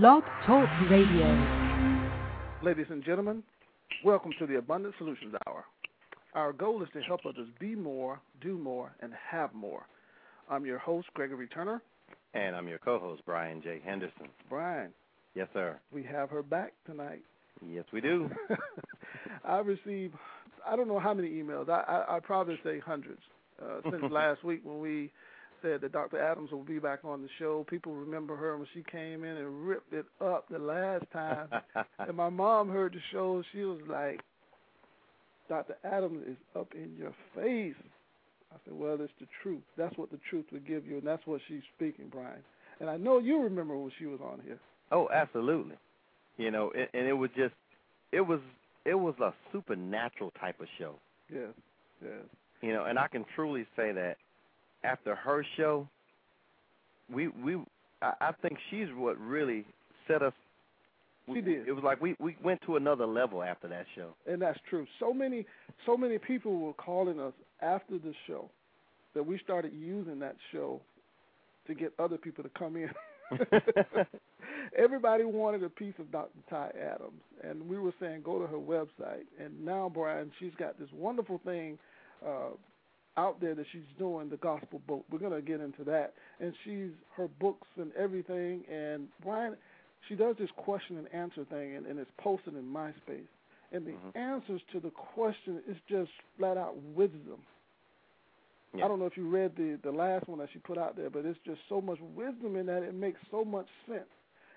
Blog Talk Radio. Ladies and gentlemen, welcome to the Abundant Solutions Hour. Our goal is to help others be more, do more, and have more. I'm your host, Gregory Turner. And I'm your co-host, Brian J. Henderson. Brian. Yes, sir. We have her back tonight. Yes, we do. I received, I don't know how many emails. I I, I probably say hundreds uh, since last week when we said that Dr. Adams will be back on the show. People remember her when she came in and ripped it up the last time. and my mom heard the show. She was like, Dr. Adams is up in your face. I said, well, it's the truth. That's what the truth will give you, and that's what she's speaking, Brian. And I know you remember when she was on here. Oh, absolutely. You know, and, and it was just, it was, it was a supernatural type of show. Yes, yes. You know, and I can truly say that after her show, we we I, I think she's what really set us. She did. It was like we we went to another level after that show. And that's true. So many so many people were calling us after the show that we started using that show to get other people to come in. Everybody wanted a piece of Dr. Ty Adams, and we were saying go to her website. And now, Brian, she's got this wonderful thing uh, out there that she's doing the gospel book. We're going to get into that. And she's her books and everything. And Brian, she does this question and answer thing, and, and it's posted in MySpace. And the Mhm. answers to the question is just flat out wisdom. Yeah. I don't know if you read the the last one that she put out there, but it's just so much wisdom in that it makes so much sense.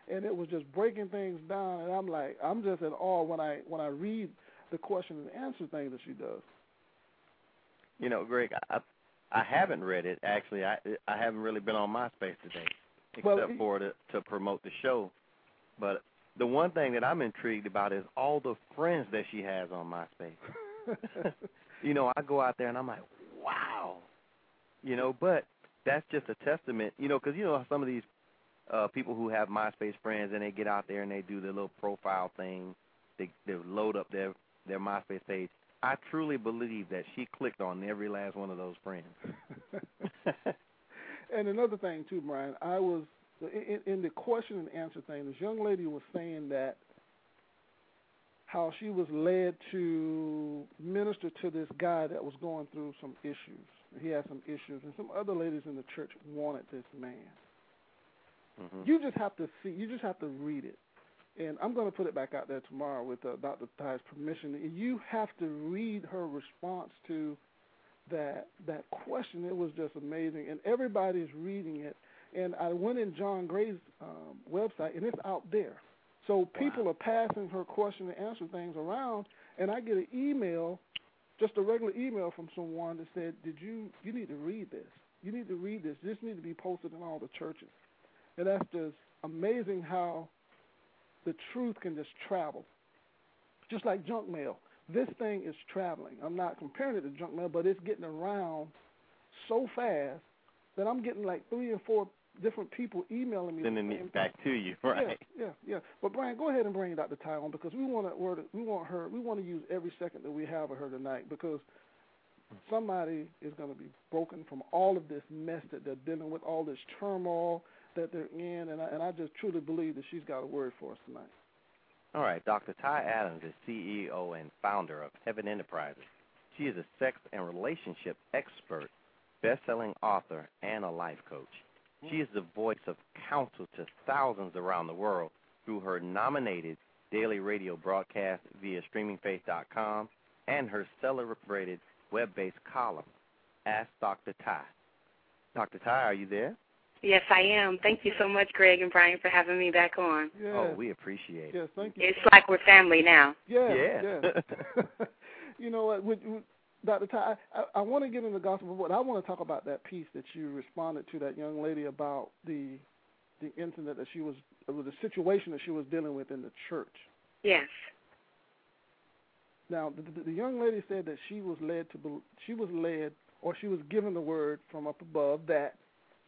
And it was just breaking things down, and I'm like, I'm just in awe when I when I read the question and answer thing that she does. You know, Greg, I I haven't read it actually. I I haven't really been on MySpace today, except Well, for to to promote the show. But the one thing that I'm intrigued about is all the friends that she has on MySpace. you know, I go out there and I'm like, wow. You know, but that's just a testament. You know, because you know some of these uh people who have MySpace friends and they get out there and they do their little profile thing. They they load up their their MySpace page. I truly believe that she clicked on every last one of those friends. and another thing too, Brian, I was in, in the question and answer thing. This young lady was saying that how she was led to minister to this guy that was going through some issues. He had some issues, and some other ladies in the church wanted this man. Mhm. You just have to see. You just have to read it. And I'm going to put it back out there tomorrow with uh, Dr. Ty's permission. You have to read her response to that that question. It was just amazing, and everybody's reading it. And I went in John Gray's um, website, and it's out there. So people Wow. are passing her question and answer things around, and I get an email, just a regular email from someone that said, "Did you you need to read this? You need to read this. This needs to be posted in all the churches." And that's just amazing how the truth can just travel, just like junk mail. This thing is traveling. I'm not comparing it to junk mail, but it's getting around so fast that I'm getting like three or four different people emailing me. Sending it thing. back to you, right? Yeah, yeah, yeah. But Brian, go ahead and bring Dr. Ty on because we want to we want her we want to use every second that we have of her tonight because somebody is going to be broken from all of this mess that they're dealing with, all this turmoil that they're in, and I, and I just truly believe that she's got a word for us tonight. All right, Dr. Ty Adams is CEO and founder of Heaven Enterprises. She is a sex and relationship expert, best-selling author, and a life coach. She is the voice of counsel to thousands around the world through her nominated daily radio broadcast via streamingfaith.com and her celebrated web-based column, Ask Dr. Ty. Dr. Ty, are you there? Yes, I am. Thank you so much, Greg and Brian, for having me back on. Yeah. Oh, we appreciate it. yes, thank you. It's like we're family now. Yeah, Yeah. yeah. you know what, with, with Dr. Ty, I, I want to get into the gospel, but I want to talk about that piece that you responded to that young lady about the the incident that she was, or the situation that she was dealing with in the church. Yes. Now, the, the, the young lady said that she was led to, bel- she was led, or she was given the word from up above that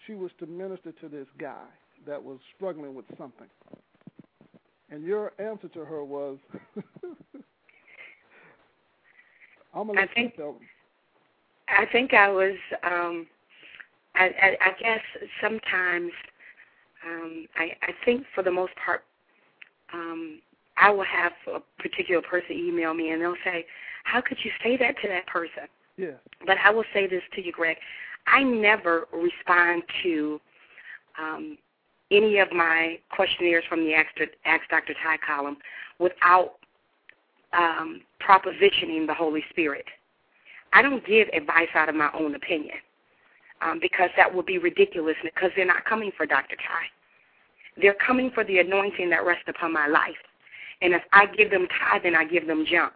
she was to minister to this guy that was struggling with something. And your answer to her was, I'm gonna I think-. I think I was um I, I, I guess sometimes um, I, I think for the most part, um, I will have a particular person email me and they'll say, "How could you say that to that person?" Yes. But I will say this to you, Greg. I never respond to um, any of my questionnaires from the Ask, Ask Dr. Ty column without um, propositioning the Holy Spirit. I don't give advice out of my own opinion um, because that would be ridiculous because they're not coming for Dr. Ty. They're coming for the anointing that rests upon my life. And if I give them Ty, then I give them junk.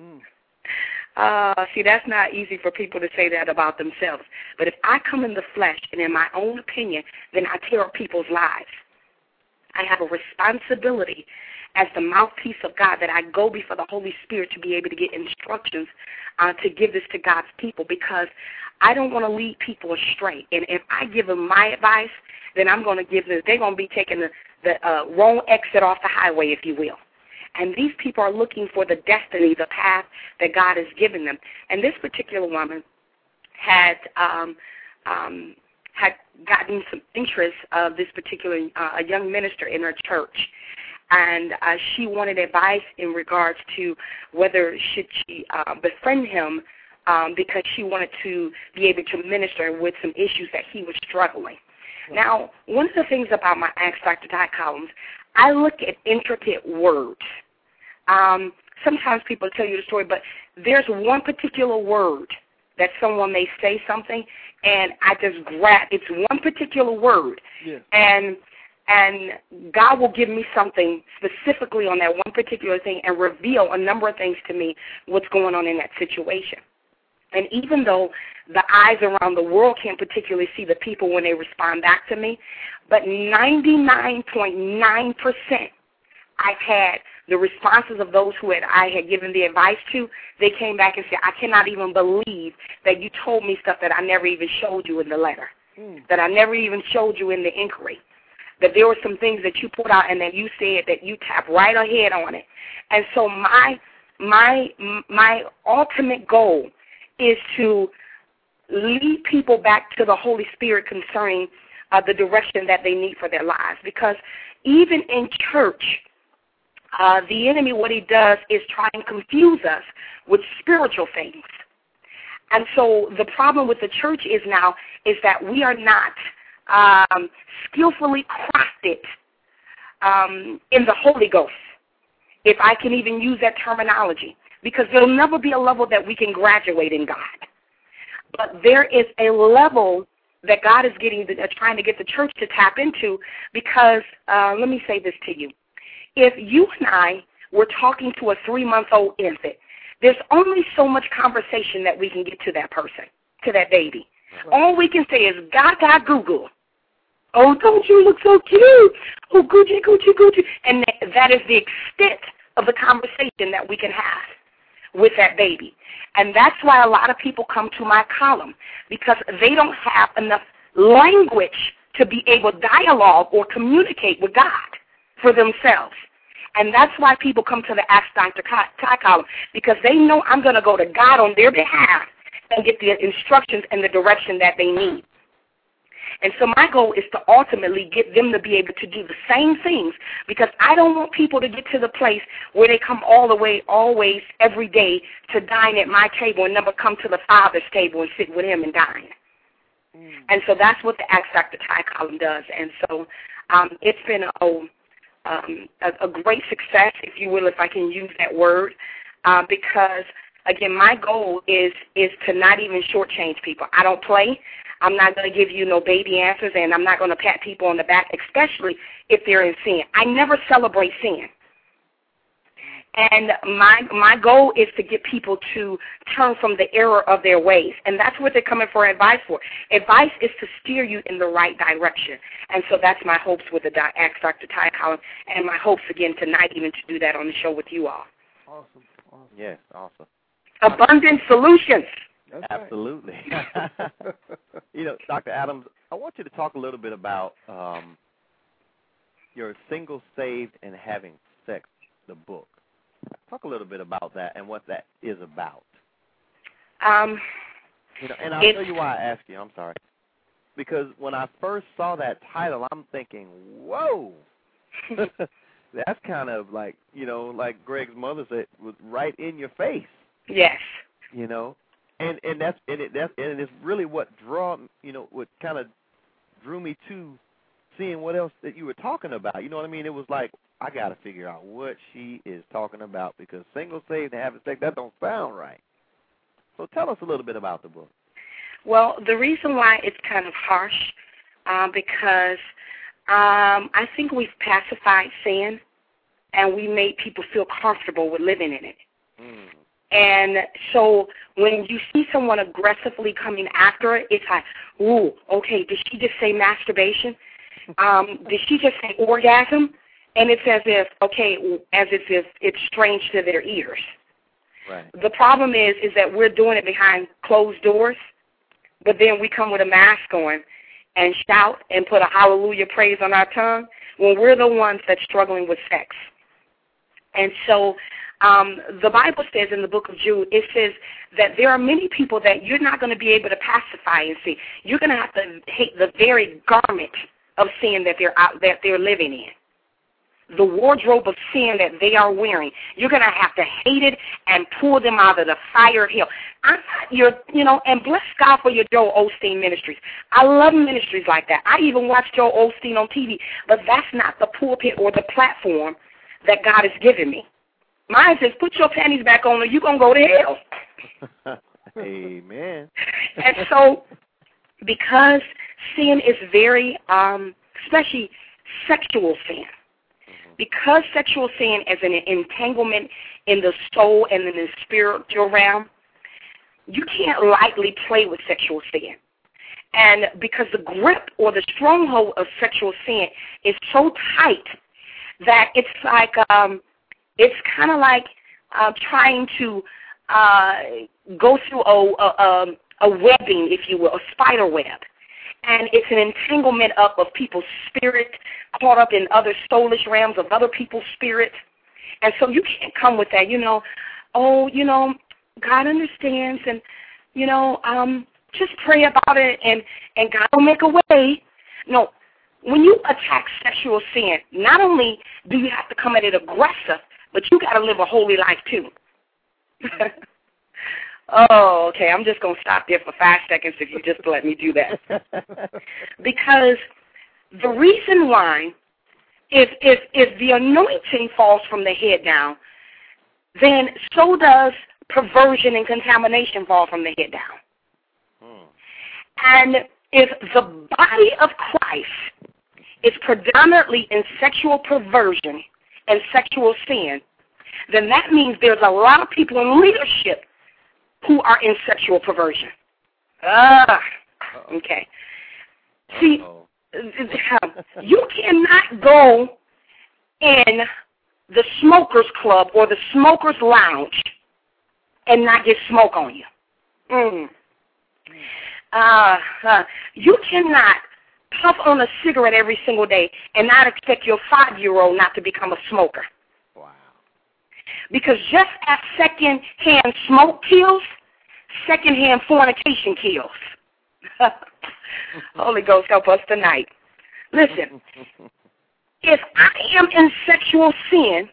Mm. Uh, see, that's not easy for people to say that about themselves. But if I come in the flesh and in my own opinion, then I tear up people's lives. I have a responsibility as the mouthpiece of God that I go before the Holy Spirit to be able to get instructions uh, to give this to God's people because I don't want to lead people astray. And if I give them my advice, then I'm going to give them, they're going to be taking the, the uh, wrong exit off the highway, if you will. And these people are looking for the destiny, the path that God has given them. And this particular woman had um, um, had gotten some interest of this particular uh, a young minister in her church, and uh, she wanted advice in regards to whether should she uh, befriend him um, because she wanted to be able to minister with some issues that he was struggling. Now, one of the things about my Ask Dr. Ty columns, I look at intricate words. Um, sometimes people tell you the story, but there's one particular word that someone may say something, and I just grab. It's one particular word, Yes. and and God will give me something specifically on that one particular thing and reveal a number of things to me what's going on in that situation. And even though the eyes around the world can't particularly see the people when they respond back to me, but 99.9% I've had the responses of those who had I had given the advice to, they came back and said, I cannot even believe that you told me stuff that I never even showed you in the letter, Mm. that I never even showed you in the inquiry. That there were some things that you put out and that you said that you tapped right ahead on it. And so my my my ultimate goal is to lead people back to the Holy Spirit concerning uh, the direction that they need for their lives. Because even in church, uh, the enemy, what he does is try and confuse us with spiritual things. And so the problem with the church is now is that we are not um, skillfully crafted um, in the Holy Ghost, if I can even use that terminology, because there'll never be a level that we can graduate in God. But there is a level that God is getting, uh, trying to get the church to tap into, because uh, let me say this to you: if you and I were talking to a three-month-old infant, there's only so much conversation that we can get to that person, to that baby. All we can say is Gaga Google. Oh, don't you look so cute? Oh, Gucci, Gucci, Gucci. And that is the extent of the conversation that we can have with that baby. And that's why a lot of people come to my column because they don't have enough language to be able to dialogue or communicate with God for themselves. And that's why people come to the Ask Dr. Ty column because they know I'm going to go to God on their behalf and get the instructions and the direction that they need. And so my goal is to ultimately get them to be able to do the same things because I don't want people to get to the place where they come all the way, always, every day to dine at my table and never come to the Father's table and sit with him and dine. Mm. And so that's what the Ask Dr. Ty column does. And so um, it's been a, um, a, a great success, if you will, if I can use that word, uh, because again, my goal is is to not even shortchange people. I don't play. I'm not going to give you no baby answers, and I'm not going to pat people on the back, especially if they're in sin. I never celebrate sin. And my my goal is to get people to turn from the error of their ways, and that's what they're coming for advice for. Advice is to steer you in the right direction, and so that's my hopes with the Ask Dr. Ty column, and my hopes again tonight even to do that on the show with you all. Awesome. Awesome. Yes, awesome. Abundant solutions. That's Absolutely. Right. you know, Dr. Adams, I want you to talk a little bit about um, your single, saved, and having sex, the book. Talk a little bit about that and what that is about. Um, You know, and I'll tell you why I ask you. I'm sorry. because when I first saw that title, I'm thinking, whoa. That's kind of like you know, like Greg's mother said, was right in your face. Yes. You know, and and that's and it that's and it's really what draw you know what kind of drew me to seeing what else that you were talking about. You know what I mean? It was like I got to figure out what she is talking about because single saved and having sex that don't sound right. So tell us a little bit about the book. Well, the reason why it's kind of harsh uh, because um, I think we've pacified sin and we made people feel comfortable with living in it. Mm. And so when you see someone aggressively coming after it, it's like, ooh, okay, did she just say masturbation? Um, did she just say orgasm? And it's as if, okay, as if it's strange to their ears. Right. The problem is, is that we're doing it behind closed doors, but then we come with a mask on and shout and put a hallelujah praise on our tongue when we're the ones that's struggling with sex. And so um, the Bible says in the book of Jude, it says that there are many people that you're not going to be able to pacify and see. You're going to have to hate the very garment of sin that they're out, that they're living in the wardrobe of sin that they are wearing. You're going to have to hate it and pull them out of the fire of hell. I'm not your, you know, and bless God for your Joel Osteen ministries. I love ministries like that. I even watch Joel Osteen on TV, but that's not the pulpit or the platform that God has given me. Mine says, put your panties back on or you're going to go to hell. Amen. and so, because sin is very, um, especially sexual sin, because sexual sin is an entanglement in the soul and in the spiritual realm, you can't lightly play with sexual sin. And because the grip or the stronghold of sexual sin is so tight that it's like um, it's kind of like uh, trying to uh, go through a, a, um, a webbing, if you will, a spider web and it's an entanglement up of people's spirit, caught up in other soulish realms of other people's spirit. And so you can't come with that, you know, oh, you know, God understands and you know, um, just pray about it and, and God will make a way. No. When you attack sexual sin, not only do you have to come at it aggressive, but you gotta live a holy life too. Oh, okay. I'm just going to stop there for five seconds if you just let me do that. because the reason why, if, if, if the anointing falls from the head down, then so does perversion and contamination fall from the head down. Hmm. And if the body of Christ is predominantly in sexual perversion and sexual sin, then that means there's a lot of people in leadership who are in sexual perversion. Ah, okay. See, you cannot go in the smokers club or the smokers lounge and not get smoke on you. Mm. Uh, uh, you cannot puff on a cigarette every single day and not expect your five-year-old not to become a smoker. Because just as second-hand smoke kills, second-hand fornication kills. Holy Ghost, help us tonight. Listen, if I am in sexual sin,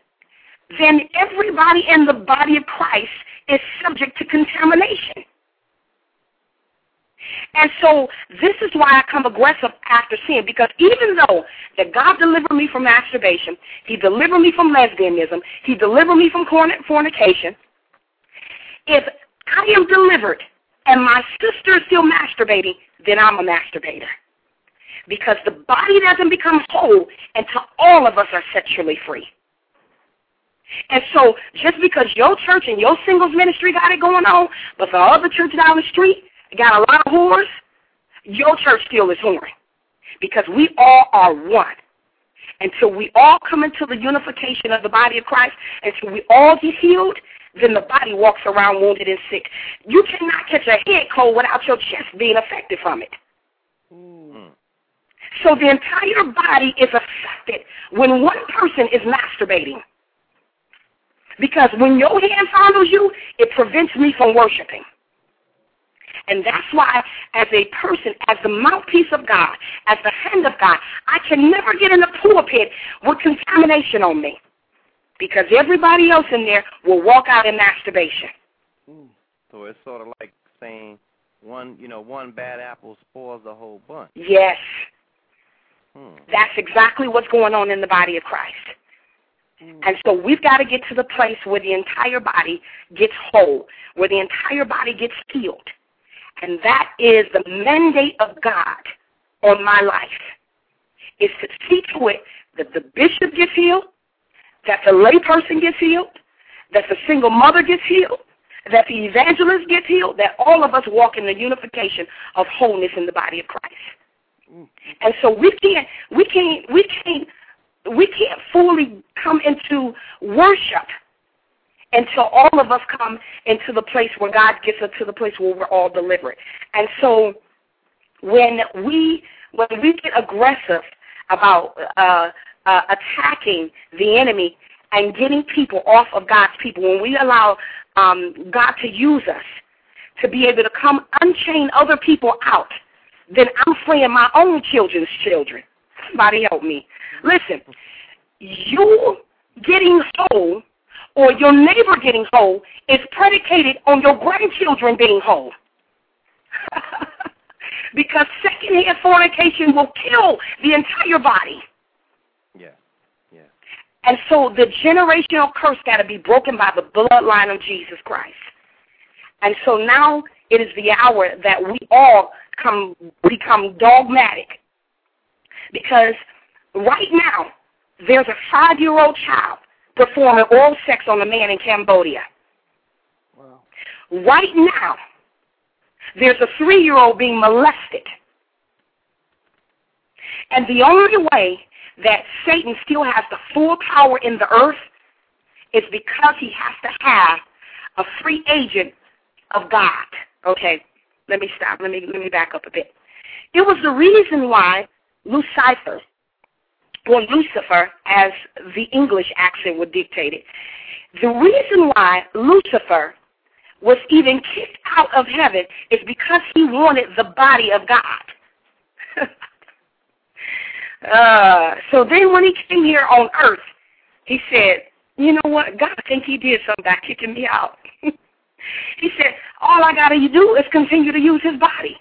then everybody in the body of Christ is subject to contamination. And so this is why I come aggressive after sin, because even though that God delivered me from masturbation, He delivered me from lesbianism, He delivered me from fornication, if I am delivered and my sister is still masturbating, then I'm a masturbator. Because the body doesn't become whole until all of us are sexually free. And so just because your church and your singles ministry got it going on, but the other church down the street got a lot of whores, your church still is whoring. Because we all are one. Until we all come into the unification of the body of Christ, until we all get healed, then the body walks around wounded and sick. You cannot catch a head cold without your chest being affected from it. Mm. So the entire body is affected when one person is masturbating. Because when your hand fondles you, it prevents me from worshiping. And that's why, as a person, as the mouthpiece of God, as the hand of God, I can never get in the pulpit with contamination on me. Because everybody else in there will walk out in masturbation. So it's sort of like saying one, you know, one bad apple spoils the whole bunch. Yes. Hmm. That's exactly what's going on in the body of Christ. And so we've got to get to the place where the entire body gets whole, where the entire body gets healed. And that is the mandate of God on my life, is to see to it that the bishop gets healed, that the layperson gets healed, that the single mother gets healed, that the evangelist gets healed, that all of us walk in the unification of wholeness in the body of Christ. Mm. And so we can't we can't we can't we can't fully come into worship until all of us come into the place where God gets us to the place where we're all delivered. And so when we when we get aggressive about uh, uh, attacking the enemy and getting people off of God's people, when we allow um, God to use us to be able to come unchain other people out, then I'm freeing my own children's children. Somebody help me. Listen, you getting whole or your neighbor getting whole is predicated on your grandchildren being whole. because secondhand fornication will kill the entire body. Yeah. Yeah. And so the generational curse got to be broken by the bloodline of Jesus Christ. And so now it is the hour that we all come become dogmatic. Because right now, there's a five-year-old child performing oral sex on a man in Cambodia. Wow. Right now, there's a three-year-old being molested. And the only way that Satan still has the full power in the earth is because he has to have a free agent of God. Okay, let me stop. Let me let me back up a bit. It was the reason why Lucifer, or Lucifer, as the English accent would dictate it, the reason why Lucifer was even kicked out of heaven is because he wanted the body of God. uh, so then when he came here on earth, he said, you know what? God I think he did something by kicking me out. he said, all I got to do is continue to use his body.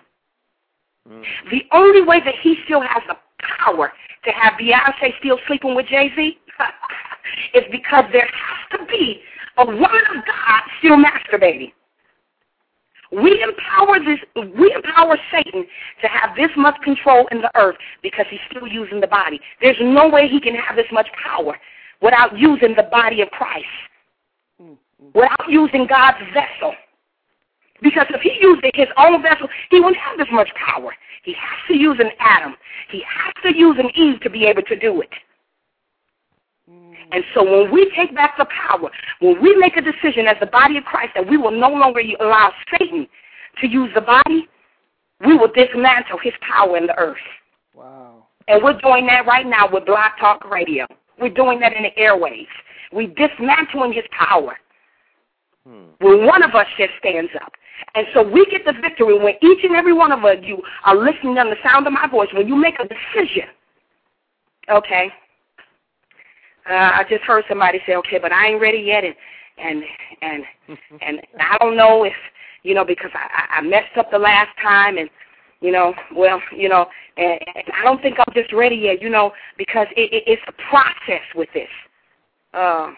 Mm. The only way that he still has the power to have Beyonce still sleeping with Jay-Z is because there has to be a woman of God still masturbating. We empower this we empower Satan to have this much control in the earth because he's still using the body. There's no way he can have this much power without using the body of Christ. Mm, mm. Without using God's vessel. Because if he used his own vessel, he wouldn't have this much power. He has to use an Adam. He has to use an Eve to be able to do it. And so when we take back the power, when we make a decision as the body of Christ that we will no longer allow Satan to use the body, we will dismantle his power in the earth. Wow. And we're doing that right now with Blog Talk Radio. We're doing that in the airwaves. We're dismantling his power. Hmm. When one of us just stands up. And so we get the victory when each and every one of us, you are listening on the sound of my voice, when you make a decision, okay, uh, I just heard somebody say, okay, but I ain't ready yet, and and and and I don't know if you know because I I messed up the last time, and you know, well, you know, and, and I don't think I'm just ready yet, you know, because it, it, it's a process with this. Uh,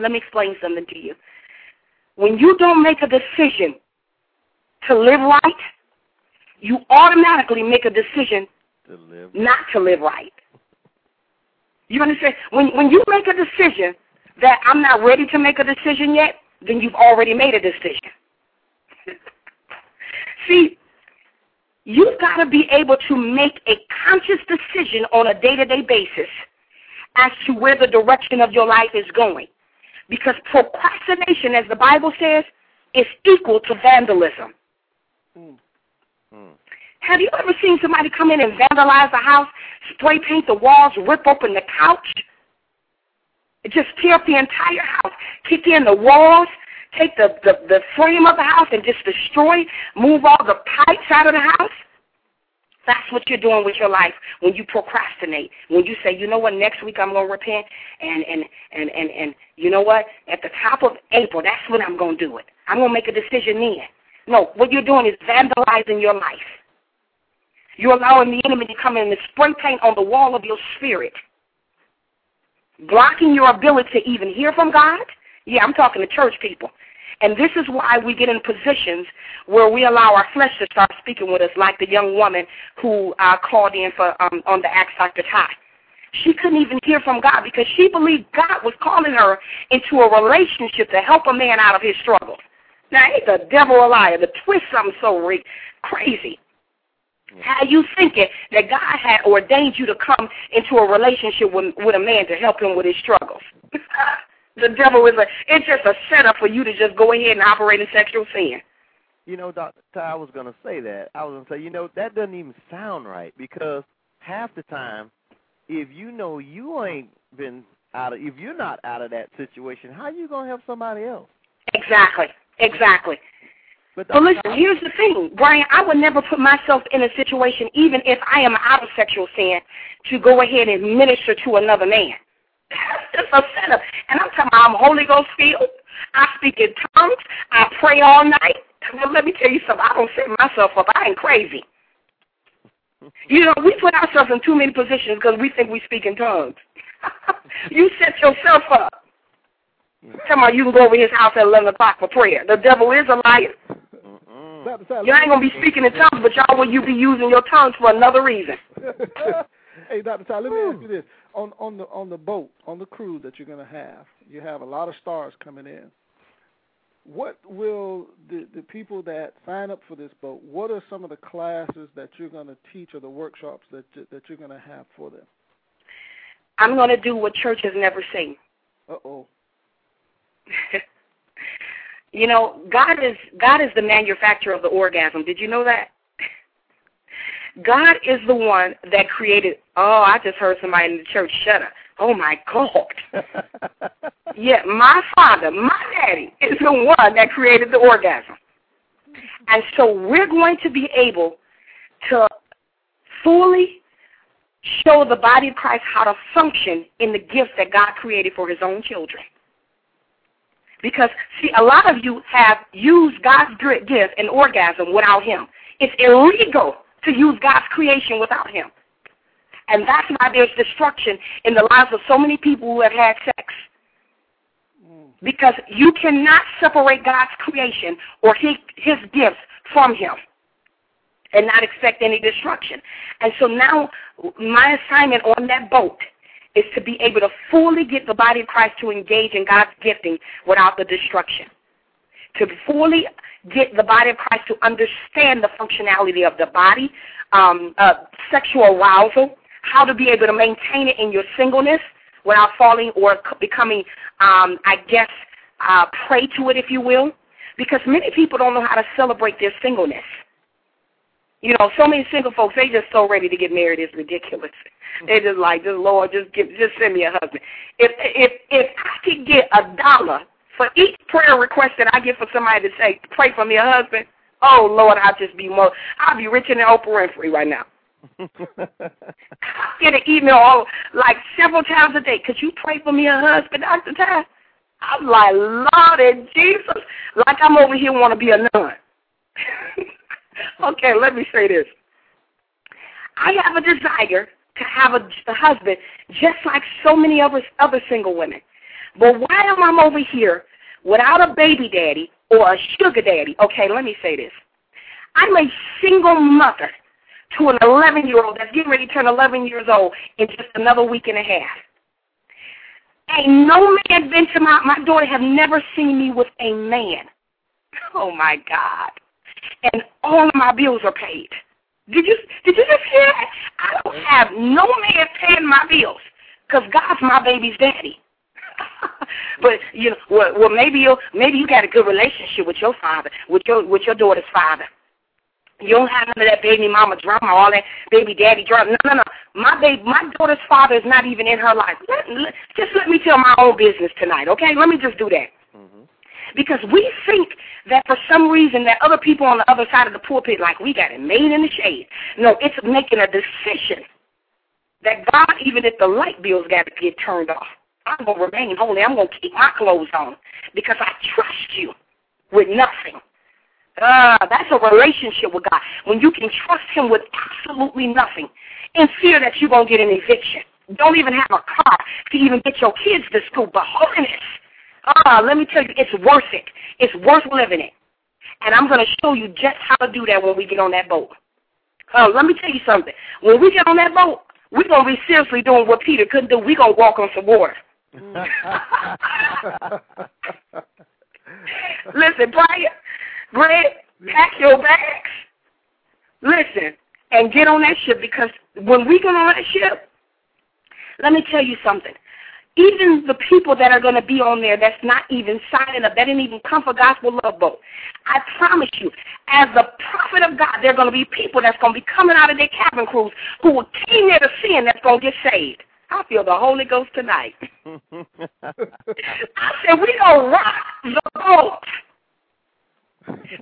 let me explain something to you. When you don't make a decision to live right, you automatically make a decision To live. not to live right. You understand? When when you make a decision that I'm not ready to make a decision yet, then you've already made a decision. See, you've got to be able to make a conscious decision on a day-to-day basis as to where the direction of your life is going. Because procrastination, as the Bible says, is equal to vandalism. Mm. Hmm. Have you ever seen somebody come in and vandalize the house, spray paint the walls, rip open the couch, just tear up the entire house, kick in the walls, take the, the, the frame of the house and just destroy, move all the pipes out of the house? That's what you're doing with your life when you procrastinate. When you say, you know what, next week I'm gonna repent and and and and, and you know what, at the top of April, that's when I'm gonna do it. I'm gonna make a decision then. No, what you're doing is vandalizing your life. You're allowing the enemy to come in and spray paint on the wall of your spirit, blocking your ability to even hear from God. Yeah, I'm talking to church people. And this is why we get in positions where we allow our flesh to start speaking with us, like the young woman who uh, called in for um, on the Ask Dr. Ty. She couldn't even hear from God because she believed God was calling her into a relationship to help a man out of his struggles. Now, ain't the devil a liar? The twist something so re- crazy. How you thinking that God had ordained you to come into a relationship with, with a man to help him with his struggles? the devil is a it's just a setup for you to just go ahead and operate in sexual sin. You know, Doctor Ty, I was gonna say that. I was gonna say, you know, that doesn't even sound right because half the time, if you know you ain't been out of, if you're not out of that situation, how you gonna help somebody else? Exactly. Exactly. But, but listen, here's the thing, Brian. I would never put myself in a situation, even if I am out of sexual sin, to go ahead and minister to another man. It's a setup. And I'm talking about I'm Holy Ghost filled. I speak in tongues. I pray all night. Well, let me tell you something. I don't set myself up. I ain't crazy. You know, we put ourselves in too many positions because we think we speak in tongues. you set yourself up. Come on, you can go over his house at 11 o'clock for prayer. The devil is a liar. You ain't going to be speaking in tongues, but y'all will you be using your tongues for another reason. hey, Dr. Ty, let me ask you this. On, on, the, on the boat, on the cruise that you're going to have, you have a lot of stars coming in. What will the, the people that sign up for this boat, what are some of the classes that you're going to teach or the workshops that, that you're going to have for them? I'm going to do what church has never seen. Uh-oh. you know, God is God is the manufacturer of the orgasm. Did you know that? God is the one that created. Oh, I just heard somebody in the church shut up. Oh my God. yeah, my father, my daddy is the one that created the orgasm. And so we're going to be able to fully show the body of Christ how to function in the gifts that God created for his own children. Because, see, a lot of you have used God's gift and orgasm without Him. It's illegal to use God's creation without Him. And that's why there's destruction in the lives of so many people who have had sex. Because you cannot separate God's creation or His, his gifts from Him and not expect any destruction. And so now my assignment on that boat is to be able to fully get the body of Christ to engage in God's gifting without the destruction. To fully get the body of Christ to understand the functionality of the body, um, uh, sexual arousal, how to be able to maintain it in your singleness without falling or becoming, um, I guess, uh, prey to it, if you will. Because many people don't know how to celebrate their singleness. You know, so many single folks, they just so ready to get married. It's ridiculous. They just like, just Lord, just give, just send me a husband. If if if I could get a dollar for each prayer request that I get for somebody to say, pray for me a husband, oh Lord, I'll just be more, I'll be richer than Oprah Winfrey right now. I get an email all, like several times a day. Could you pray for me a husband, Doctor Ty? I'm like, Lord and Jesus, like I'm over here want to be a nun. okay, let me say this. I have a desire to have a, a husband just like so many other other single women. But why am I over here without a baby daddy or a sugar daddy? Okay, let me say this. I'm a single mother to an 11 year old that's getting ready to turn 11 years old in just another week and a half. Ain't no man been to my my daughter have never seen me with a man. Oh my God. And all of my bills are paid. Did you did you just hear that? I don't have no man paying my bills because God's my baby's daddy. But you know, well, well, maybe you maybe you got a good relationship with your father, with your with your daughter's father. You don't have none of that baby mama drama, all that baby daddy drama. No, no, no. My baby, my daughter's father is not even in her life. Let, let, just let me tell my own business tonight, okay? Let me just do that. Mm-hmm. Because we think that for some reason that other people on the other side of the pulpit, like we got it made in the shade. No, it's making a decision that God, even if the light bills got to get turned off, I'm going to remain holy. I'm going to keep my clothes on because I trust you with nothing. Uh, that's a relationship with God. When you can trust him with absolutely nothing in fear that you're going to get an eviction. Don't even have a car to even get your kids to school. But holiness, uh, let me tell you, it's worth it. It's worth living it. And I'm going to show you just how to do that when we get on that boat. Uh, let me tell you something. When we get on that boat, we're going to be seriously doing what Peter couldn't do. We're going to walk on some water. Mm. Listen, Brian, Greg, pack your bags. Listen, and get on that ship because when we get on that ship, let me tell you something. Even the people that are going to be on there that's not even signing up, that didn't even come for Gospel Love Boat, I promise you, as the prophet of God, there are going to be people that's going to be coming out of their cabin crews who came there to sin that's going to get saved. I feel the Holy Ghost tonight. I said, we going to rock the boat.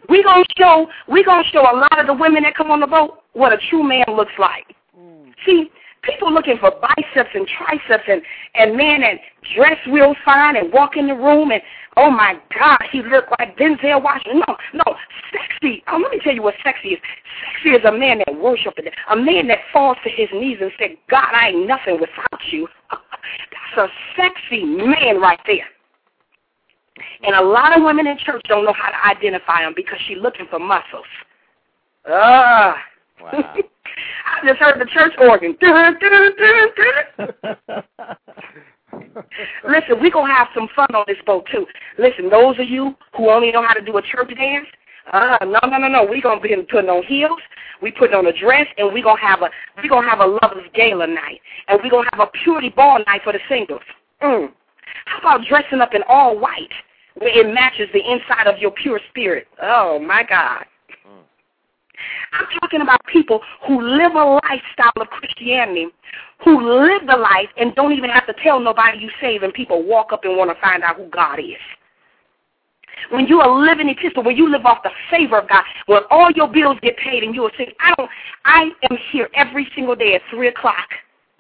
We gonna show we gonna show a lot of the women that come on the boat what a true man looks like. Mm. See, people looking for biceps and triceps and and men that dress real fine and walk in the room and oh my God, he looked like Denzel Washington. No, no, sexy. Oh, let me tell you what sexy is. Sexy is a man that worships. A man that falls to his knees and said, God, I ain't nothing without you. That's a sexy man right there. And a lot of women in church don't know how to identify them because she's looking for muscles. Ah. Wow. I just heard the church organ. Listen, we're going to have some fun on this boat, too. Listen, those of you who only know how to do a church dance, uh, no, no, no, no. We're going to be putting on heels. We putting on a dress, and we're going to have a we gonna have a lovers gala night. And we're going to have a purity ball night for the singles. Mm. How about dressing up in all white where it matches the inside of your pure spirit? Oh, my God. I'm talking about people who live a lifestyle of Christianity, who live the life and don't even have to tell nobody you save, and people walk up and want to find out who God is. When you are living epistle, when you live off the favor of God, when all your bills get paid and you are saying, I don't I am here every single day at three o'clock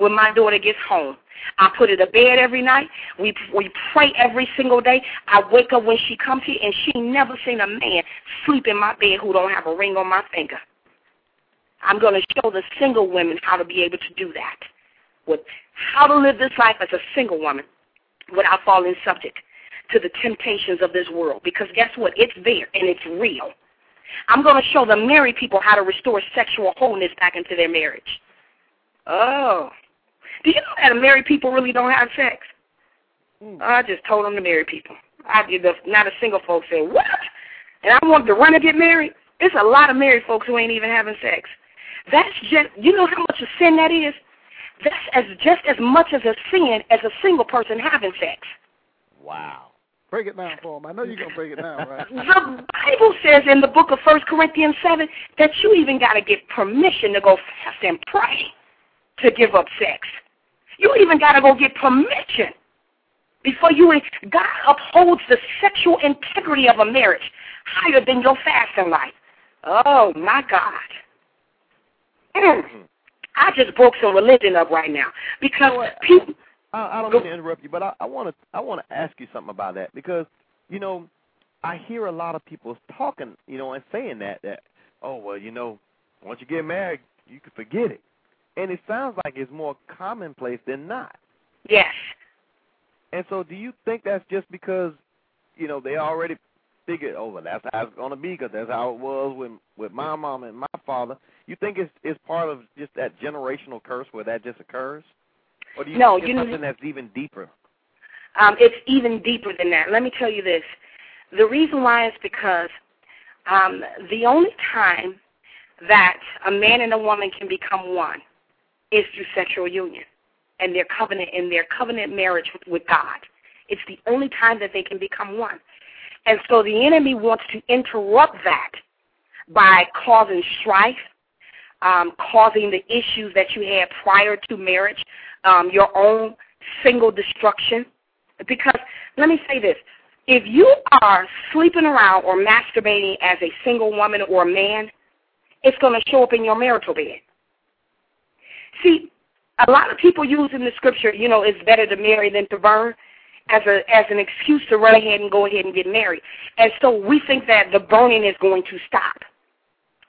when my daughter gets home. I put her to bed every night. We we pray every single day. I wake up when she comes here, and she never seen a man sleep in my bed who don't have a ring on my finger. I'm going to show the single women how to be able to do that, with how to live this life as a single woman without falling subject to the temptations of this world. Because guess what? It's there and it's real. I'm going to show the married people how to restore sexual wholeness back into their marriage. Oh, do you know that married people really don't have sex? Mm. I just told them to marry people. I did the, not a single folk said, what? And I want to run and get married? It's a lot of married folks who ain't even having sex. That's just, you know how much a sin that is? That's as just as much as a sin as a single person having sex. Wow. Break it down for them. I know you're going to break it down, right? the Bible says in the book of First Corinthians 7 that you even got to get permission to go fast and pray to give up sex. You even got to go get permission before you. God upholds the sexual integrity of a marriage higher than your fasting life. Oh my God. Mm. I just broke some religion up right now because you know people. I, I don't mean to interrupt you, but I want to I want to ask you something about that because you know I hear a lot of people talking, you know, and saying that that oh well, you know, once you get married, you can forget it and it sounds like it's more commonplace than not. Yes. And so, do you think that's just because, you know, they already figured, oh, well, that's how it's going to be because that's how it was with with my mom and my father. You think it's it's part of just that generational curse where that just occurs, or do you no, think it's you something that's even deeper? Um, it's even deeper than that. Let me tell you this: the reason why is because um, the only time that a man and a woman can become one is through sexual union and their covenant and their covenant marriage with, God. It's the only time that they can become one. And so the enemy wants to interrupt that by causing strife, um, causing the issues that you had prior to marriage, um, your own single destruction. Because let me say this if you are sleeping around or masturbating as a single woman or a man, it's going to show up in your marital bed. See, a lot of people use in the scripture, you know, it's better to marry than to burn as a as an excuse to run ahead and go ahead and get married. And so we think that the burning is going to stop.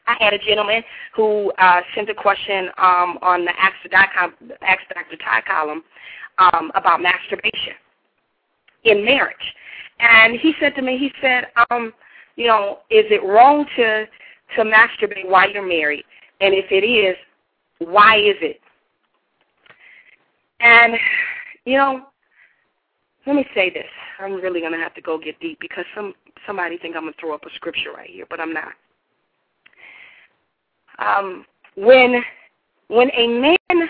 I had a gentleman who uh, sent a question um, on the Ask the Dr. Ty column um, about masturbation in marriage. And he said to me, he said, um, you know, is it wrong to to masturbate while you're married? And if it is, why is it? And you know, let me say this. I'm really going to have to go get deep because some somebody think I'm going to throw up a scripture right here, but I'm not. Um, when when a man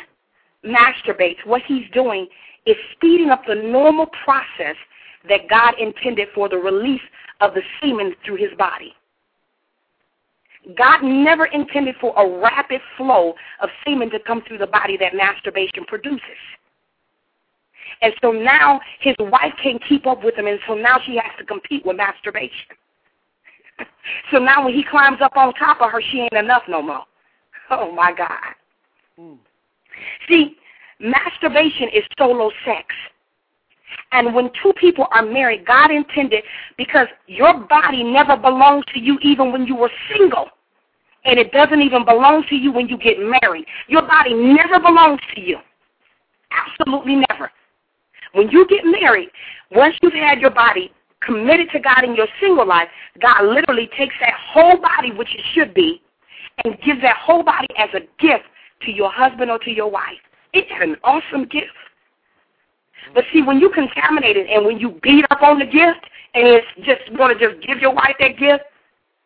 masturbates, what he's doing is speeding up the normal process that God intended for the release of the semen through his body. God never intended for a rapid flow of semen to come through the body that masturbation produces. And so now his wife can't keep up with him, and so now she has to compete with masturbation. so now when he climbs up on top of her, she ain't enough no more. Oh my God. Mm. See, masturbation is solo sex. And when two people are married, God intended because your body never belonged to you even when you were single. And it doesn't even belong to you when you get married. Your body never belongs to you. Absolutely never. When you get married, once you've had your body committed to God in your single life, God literally takes that whole body, which it should be, and gives that whole body as a gift to your husband or to your wife. It's an awesome gift. But see, when you contaminate it and when you beat up on the gift and it's just going to just give your wife that gift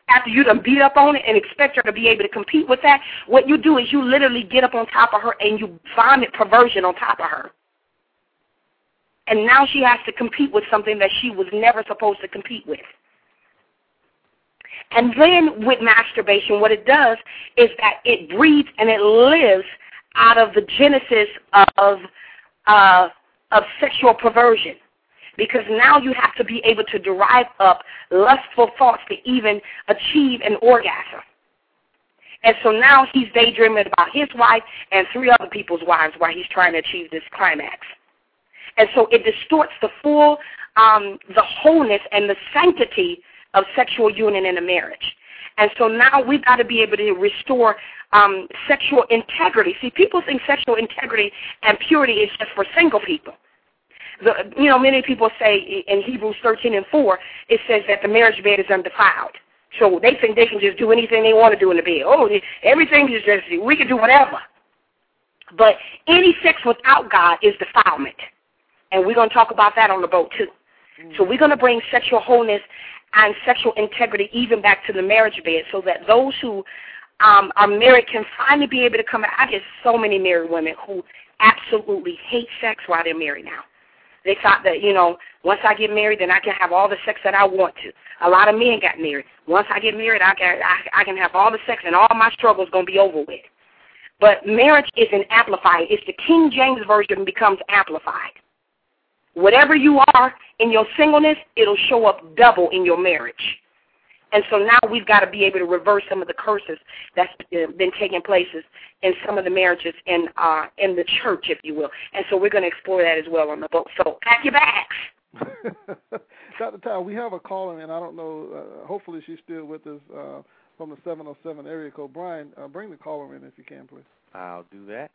after you done beat up on it and expect her to be able to compete with that, what you do is you literally get up on top of her and you vomit perversion on top of her. And now she has to compete with something that she was never supposed to compete with. And then with masturbation, what it does is that it breeds and it lives out of the genesis of uh, of sexual perversion. Because now you have to be able to derive up lustful thoughts to even achieve an orgasm. And so now he's daydreaming about his wife and three other people's wives while he's trying to achieve this climax. And so it distorts the full, um, the wholeness and the sanctity of sexual union in a marriage. And so now we've got to be able to restore um, sexual integrity. See, people think sexual integrity and purity is just for single people. The, you know, many people say in Hebrews 13 and 4, it says that the marriage bed is undefiled. So they think they can just do anything they want to do in the bed. Oh, everything is just, we can do whatever. But any sex without God is defilement. And we're going to talk about that on the boat too. So we're going to bring sexual wholeness and sexual integrity even back to the marriage bed so that those who um, are married can finally be able to come out. I get so many married women who absolutely hate sex while they're married now. They thought that, you know, once I get married, then I can have all the sex that I want to. A lot of men got married. Once I get married, I can, I, I can have all the sex and all my struggles going to be over with. But marriage is an amplifier. It's the King James Version becomes amplified. Whatever you are in your singleness, it'll show up double in your marriage. And so now we've got to be able to reverse some of the curses that's been taking places in some of the marriages in uh, in the church, if you will. And so we're going to explore that as well on the book. So pack your bags. Dr. Ty, we have a caller, and I don't know. Uh, hopefully, she's still with us uh, from the 707 area code. Brian, uh, bring the caller in if you can, please. I'll do that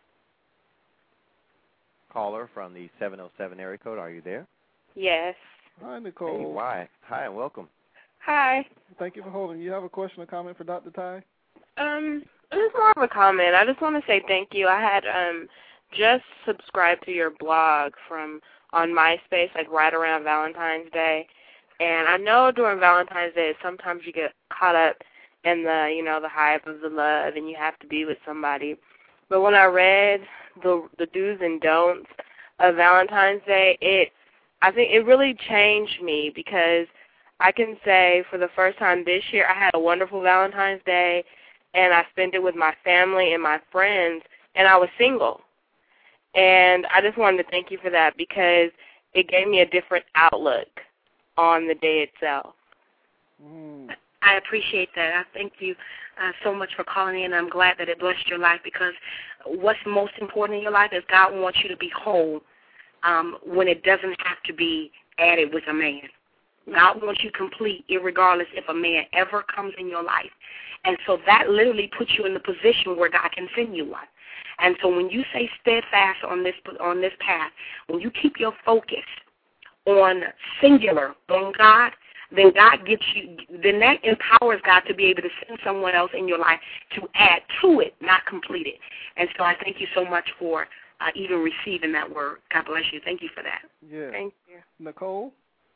caller from the 707 area code. Are you there? Yes. Hi, Nicole. Hey, why? Hi, and welcome. Hi. Thank you for holding. You have a question or comment for Dr. Ty? Um, it's more of a comment. I just want to say thank you. I had um just subscribed to your blog from on MySpace, like right around Valentine's Day, and I know during Valentine's Day sometimes you get caught up in the you know the hype of the love and you have to be with somebody. But when I read the the do's and don'ts of Valentine's Day, it I think it really changed me because I can say for the first time this year I had a wonderful Valentine's Day and I spent it with my family and my friends and I was single. And I just wanted to thank you for that because it gave me a different outlook on the day itself. Mm. I appreciate that. I thank you uh, so much for calling in. I'm glad that it blessed your life because what's most important in your life is God wants you to be whole um, when it doesn't have to be added with a man. God wants you complete, regardless if a man ever comes in your life. And so that literally puts you in the position where God can send you one. And so when you say steadfast on this on this path, when you keep your focus on singular, on God, then God gives you, then that empowers God to be able to send someone else in your life to add to it, not complete it. And so I thank you so much for uh, even receiving that word. God bless you. Thank you for that. Yeah. Thank you. Nicole,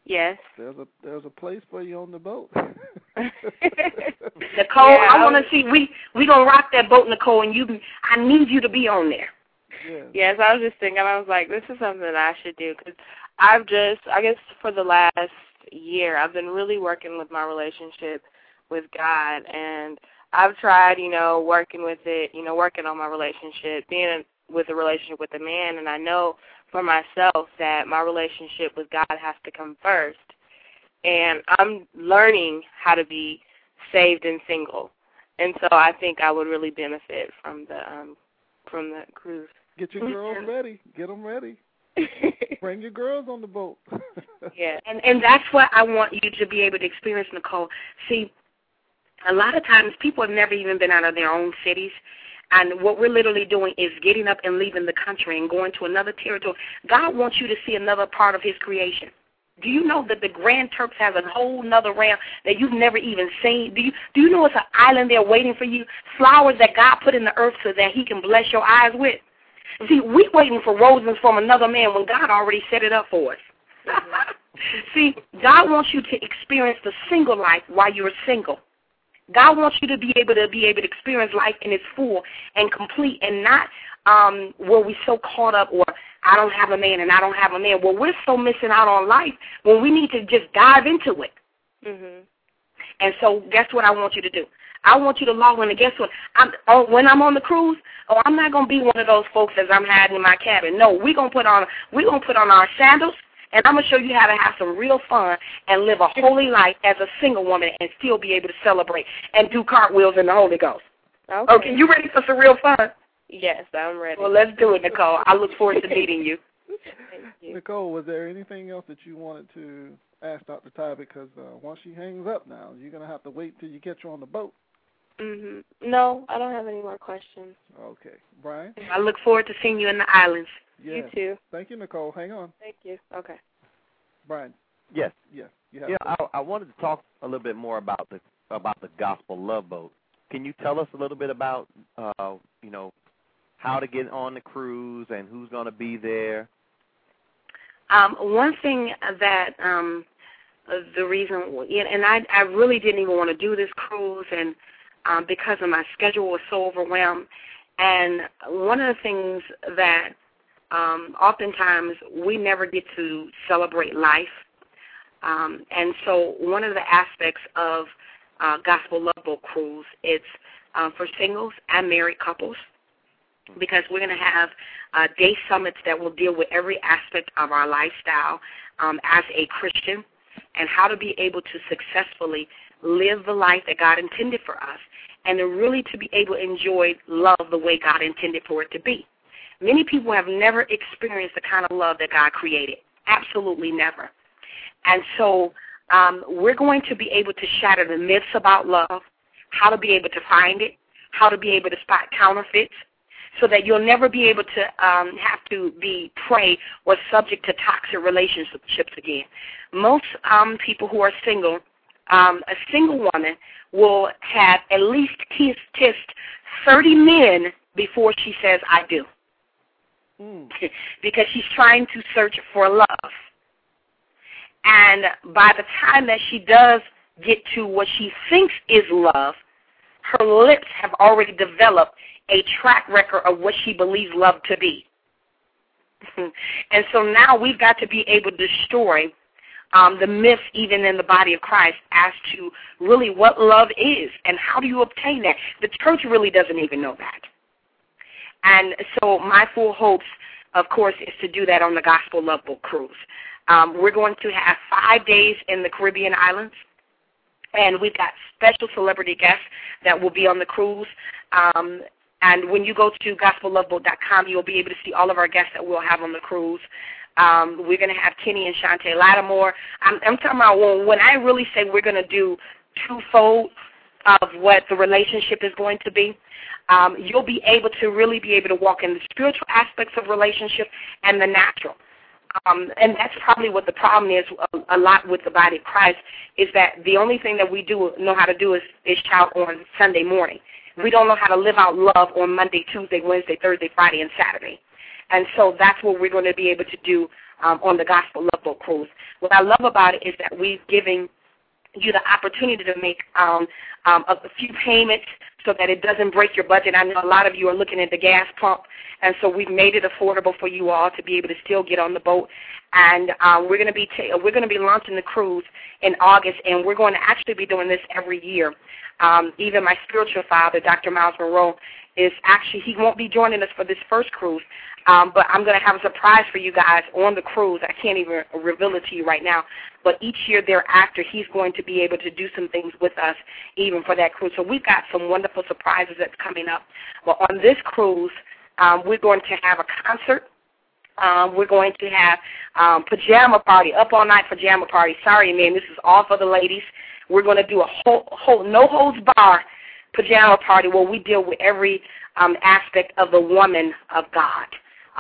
Yes. there's a there's a place for you on the boat. Nicole, Yeah, I I want to see we we gonna rock that boat, Nicole, and you. I need you to be on there. yeah. Yes, I was just thinking. I was like, this is something that I should do because I've just, I guess, for the last year, I've been really working with my relationship with God, and I've tried, you know, working with it, you know, working on my relationship, being with a relationship with a man, and I know for myself that my relationship with God has to come first, and I'm learning how to be saved and single, and so I think I would really benefit from the um from the cruise. Get your girls ready. Get them ready. Bring your girls on the boat. yeah. And and that's what I want you to be able to experience, Nicole. See, a lot of times people have never even been out of their own cities. And what we're literally doing is getting up and leaving the country and going to another territory. God wants you to see another part of his creation. Do you know that the Grand Turks has a whole nother realm that you've never even seen? Do you do you know it's an island there waiting for you? Flowers that God put in the earth so that he can bless your eyes with. See, we waiting for roses from another man when God already set it up for us. See, God wants you to experience the single life while you're single. God wants you to be able to be able to experience life in its full and complete and not um where we're so caught up or I don't have a man and I don't have a man. Well, we're so missing out on life when we need to just dive into it. Mhm. And so, guess what I want you to do? I want you to log in. And guess what? I'm oh, when I'm on the cruise. Oh, I'm not gonna be one of those folks as I'm hiding in my cabin. No, we're gonna put on we're gonna put on our sandals, and I'm gonna show you how to have some real fun and live a holy life as a single woman and still be able to celebrate and do cartwheels in the Holy Ghost. Okay. Okay, you ready for some real fun? Yes, I'm ready. Well, let's do it, Nicole. I look forward to meeting you. Thank you. Nicole, was there anything else that you wanted to ask Dr. Ty? Because uh, once she hangs up now, you're gonna have to wait till you get her on the boat. Mhm. No, I don't have any more questions. Okay, Brian. I look forward to seeing you in the islands. Yes. You too. Thank you, Nicole. Hang on, Thank you. Okay. Brian. Yes. Yes. You have Yeah, I, I wanted to talk a little bit more about the about the gospel love boat. Can you tell us a little bit about uh, you know how to get on the cruise and who's going to be there? Um, one thing that um, uh, the reason, and I, I really didn't even want to do this cruise, and um, because of my schedule was so overwhelmed. And one of the things that um, oftentimes we never get to celebrate life. Um, and so one of the aspects of uh, Gospel Love Boat Cruise, it's uh, for singles and married couples because we're going to have uh, day summits that will deal with every aspect of our lifestyle um, as a Christian and how to be able to successfully live the life that God intended for us and to really to be able to enjoy love the way God intended for it to be. Many people have never experienced the kind of love that God created. Absolutely never. And so um, we're going to be able to shatter the myths about love, how to be able to find it, how to be able to spot counterfeits, so that you'll never be able to um, have to be prey or subject to toxic relationships again. Most um, people who are single, um, a single woman will have at least kissed, kissed 30 men before she says I do Mm. because she's trying to search for love. And by the time that she does get to what she thinks is love, her lips have already developed a track record of what she believes love to be. and so now we've got to be able to destroy um, the myths even in the body of Christ as to really what love is and how do you obtain that. The church really doesn't even know that. And so my full hopes, of course, is to do that on the Gospel Love Boat Cruise. Um, we're going to have five days in the Caribbean islands, and we've got special celebrity guests that will be on the cruise. Um, and when you go to gospelloveboat.com, you'll be able to see all of our guests that we'll have on the cruise. Um, we're going to have Kenny and Chanté Lattimore. I'm, I'm talking about when, when I really say we're going to do twofold of what the relationship is going to be. Um, you'll be able to really be able to walk in the spiritual aspects of relationship and the natural. Um, and that's probably what the problem is a, a lot with the body of Christ is that the only thing that we do know how to do is, is shout on Sunday morning. We don't know how to live out love on Monday, Tuesday, Wednesday, Thursday, Friday, and Saturday. And so that's what we're going to be able to do um, on the Gospel Love Boat Cruise. What I love about it is that we're giving you the opportunity to make um, um, a few payments so that it doesn't break your budget. I know a lot of you are looking at the gas pump, and so we've made it affordable for you all to be able to still get on the boat. And um, we're going to be ta- we're going to be launching the cruise in August, and we're going to actually be doing this every year. Um, even my spiritual father, Dr. Myles Munroe, is actually he won't be joining us for this first cruise, um, but I'm going to have a surprise for you guys on the cruise. I can't even reveal it to you right now. But each year thereafter, he's going to be able to do some things with us, even for that cruise. So we've got some wonderful surprises that's coming up. But on this cruise, um, we're going to have a concert. Um, we're going to have um, pajama party, up all night pajama party. Sorry, man, this is all for the ladies. We're going to do a whole, whole no holds bar pajama party where we deal with every um, aspect of the woman of God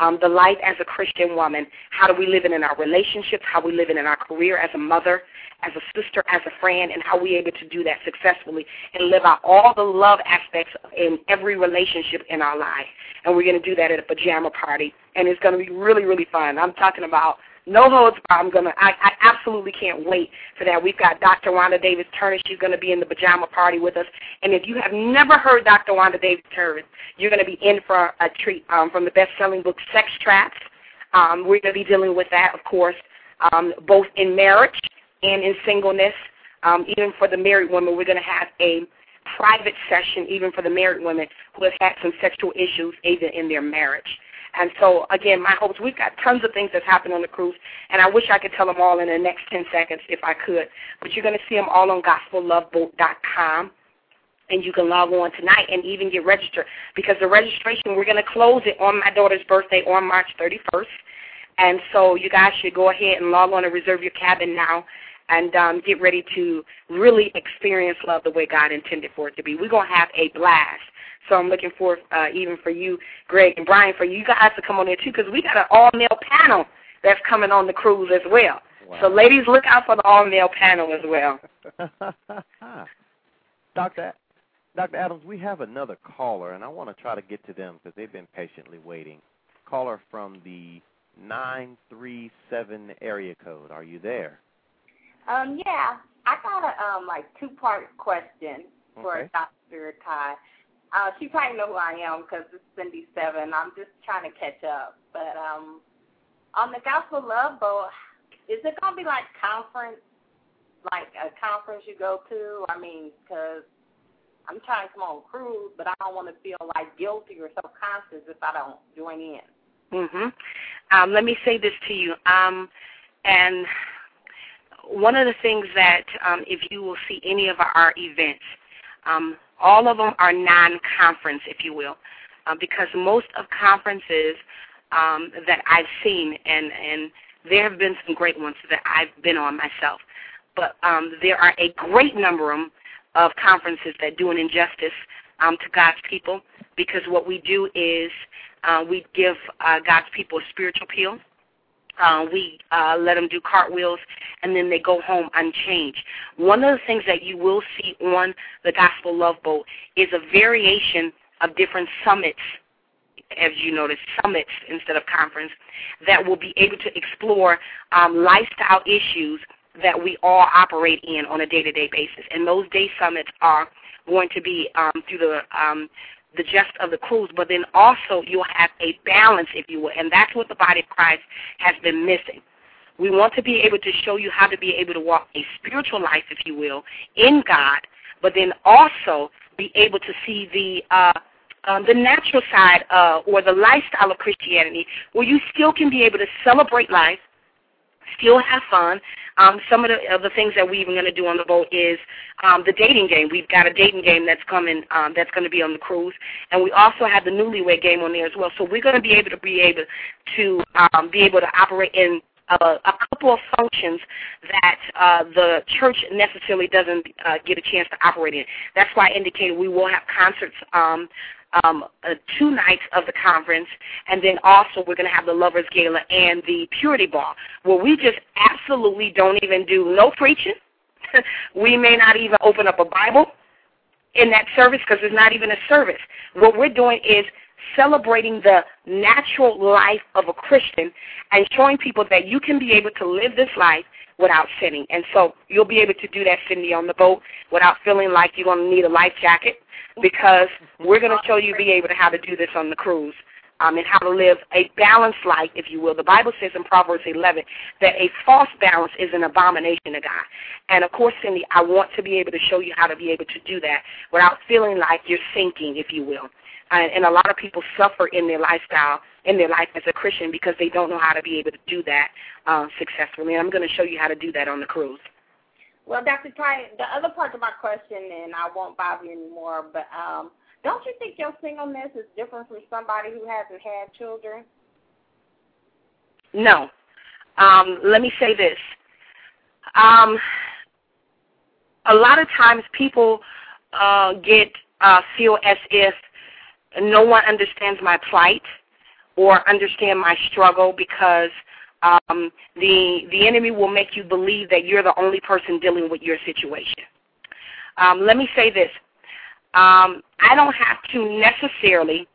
um, the life as a Christian woman. How do we live in, in our relationships? How we live in, in our career as a mother, as a sister, as a friend, and how we able to do that successfully and live out all the love aspects in every relationship in our life. And we're going to do that at a pajama party, and it's going to be really, really fun. I'm talking about no holds barred. I'm gonna. I, I absolutely can't wait for that. We've got Dr. Wanda Davis Turner. She's going to be in the pajama party with us. And if you have never heard Dr. Wanda Davis Turner, you're going to be in for a treat um, from the best-selling book Sex Traps. Um, we're going to be dealing with that, of course, um, both in marriage and in singleness. Um, even for the married women, we're going to have a private session, even for the married women who have had some sexual issues, even in their marriage. And so, again, my hopes, we've got tons of things that's happened on the cruise, and I wish I could tell them all in the next 10 seconds if I could. But you're going to see them all on gospelloveboat.com. And you can log on tonight and even get registered because the registration, we're going to close it on my daughter's birthday on March 31st. And so you guys should go ahead and log on and reserve your cabin now and um, get ready to really experience love the way God intended for it to be. We're going to have a blast. So I'm looking forward, uh, even for you, Greg and Brian, for you guys to come on there too, because we got an all-male panel that's coming on the cruise as well. Wow. So ladies, look out for the all-male panel as well. Doctor, Dr. Adams, we have another caller, and I want to try to get to them because they've been patiently waiting. Caller from the 937 area code. Are you there? Um, yeah. I got a um like two part question for okay. Dr. Ty. Uh, she probably know who I am because it's Cindy Seven. I'm just trying to catch up. But um, on the Gospel Love Boat, is it gonna be like conference, like a conference you go to? I mean, because I'm trying to come on cruise, but I don't want to feel like guilty or self-conscious if I don't join in. Mhm. Um, let me say this to you. Um, and one of the things that um, if you will see any of our events, um, all of them are non-conference, if you will, uh, because most of conferences um, that I've seen, and, and there have been some great ones that I've been on myself, but um, there are a great number of conferences that do an injustice um, to God's people because what we do is uh, we give uh, God's people a spiritual appeal uh, we uh, let them do cartwheels, and then they go home unchanged. One of the things that you will see on the Gospel Love Boat is a variation of different summits, as you notice, summits instead of conference, that will be able to explore um, lifestyle issues that we all operate in on a day-to-day basis. And those day summits are going to be um, through the um, the gist of the cruise, but then also you'll have a balance, if you will, and that's what the body of Christ has been missing. We want to be able to show you how to be able to walk a spiritual life, if you will, in God, but then also be able to see the uh, um, the natural side uh, or the lifestyle of Christianity, where you still can be able to celebrate life, still have fun. Um, some of the other things that we're even going to do on the boat is um, the dating game. We've got a dating game that's coming um, that's going to be on the cruise, and we also have the newlywed game on there as well. So we're going to be able to be able to um, be able to operate in a, a couple of functions that uh, the church necessarily doesn't uh, get a chance to operate in. That's why I indicated we will have concerts um, um, uh, two nights of the conference, and then also we're going to have the Lovers Gala and the Purity Ball, where we just absolutely don't even do no preaching. we may not even open up a Bible in that service because it's not even a service. What we're doing is celebrating the natural life of a Christian and showing people that you can be able to live this life without sinning. And so you'll be able to do that, Cindy, on the boat without feeling like you're going to need a life jacket because we're going to show you be able to how to do this on the cruise. Um, and how to live a balanced life, if you will. The Bible says in Proverbs 11 that a false balance is an abomination to God. And of course, Cindy, I want to be able to show you how to be able to do that without feeling like you're sinking, if you will. And, and a lot of people suffer in their lifestyle, in their life as a Christian, because they don't know how to be able to do that uh, successfully. And I'm going to show you how to do that on the cruise. Well, Dr. Ty, the other part of my question, and I won't bother you anymore, but um, don't you think your singleness is different from somebody who hasn't had children? No. Um, let me say this. Um, a lot of times people uh, get uh, feel as if no one understands my plight or understand my struggle because um, the the enemy will make you believe that you're the only person dealing with your situation. Um, let me say this: um, I don't have to necessarily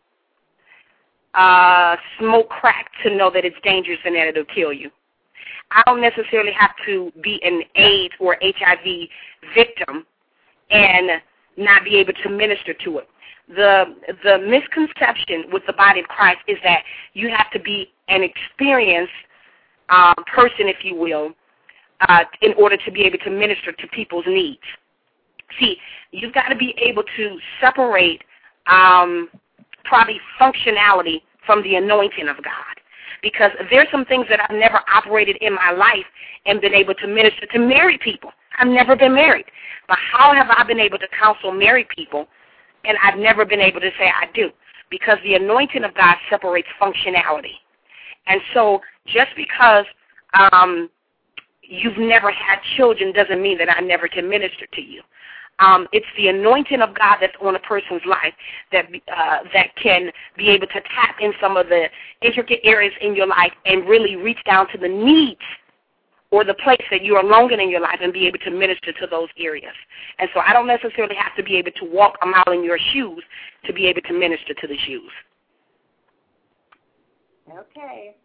uh, smoke crack to know that it's dangerous and that it'll kill you. I don't necessarily have to be an AIDS or HIV victim and not be able to minister to it. The the misconception with the body of Christ is that you have to be an experienced um, person, if you will, uh, in order to be able to minister to people's needs. See, you've got to be able to separate um, probably functionality from the anointing of God. Because there's some things that I've never operated in my life and been able to minister to married people. I've never been married. But how have I been able to counsel married people and I've never been able to say I do? Because the anointing of God separates functionality. And so just because um, you've never had children doesn't mean that I never can minister to you. Um, it's the anointing of God that's on a person's life that uh, that can be able to tap in some of the intricate areas in your life and really reach down to the needs or the place that you are longing in your life and be able to minister to those areas. And so I don't necessarily have to be able to walk a mile in your shoes to be able to minister to the shoes. Okay.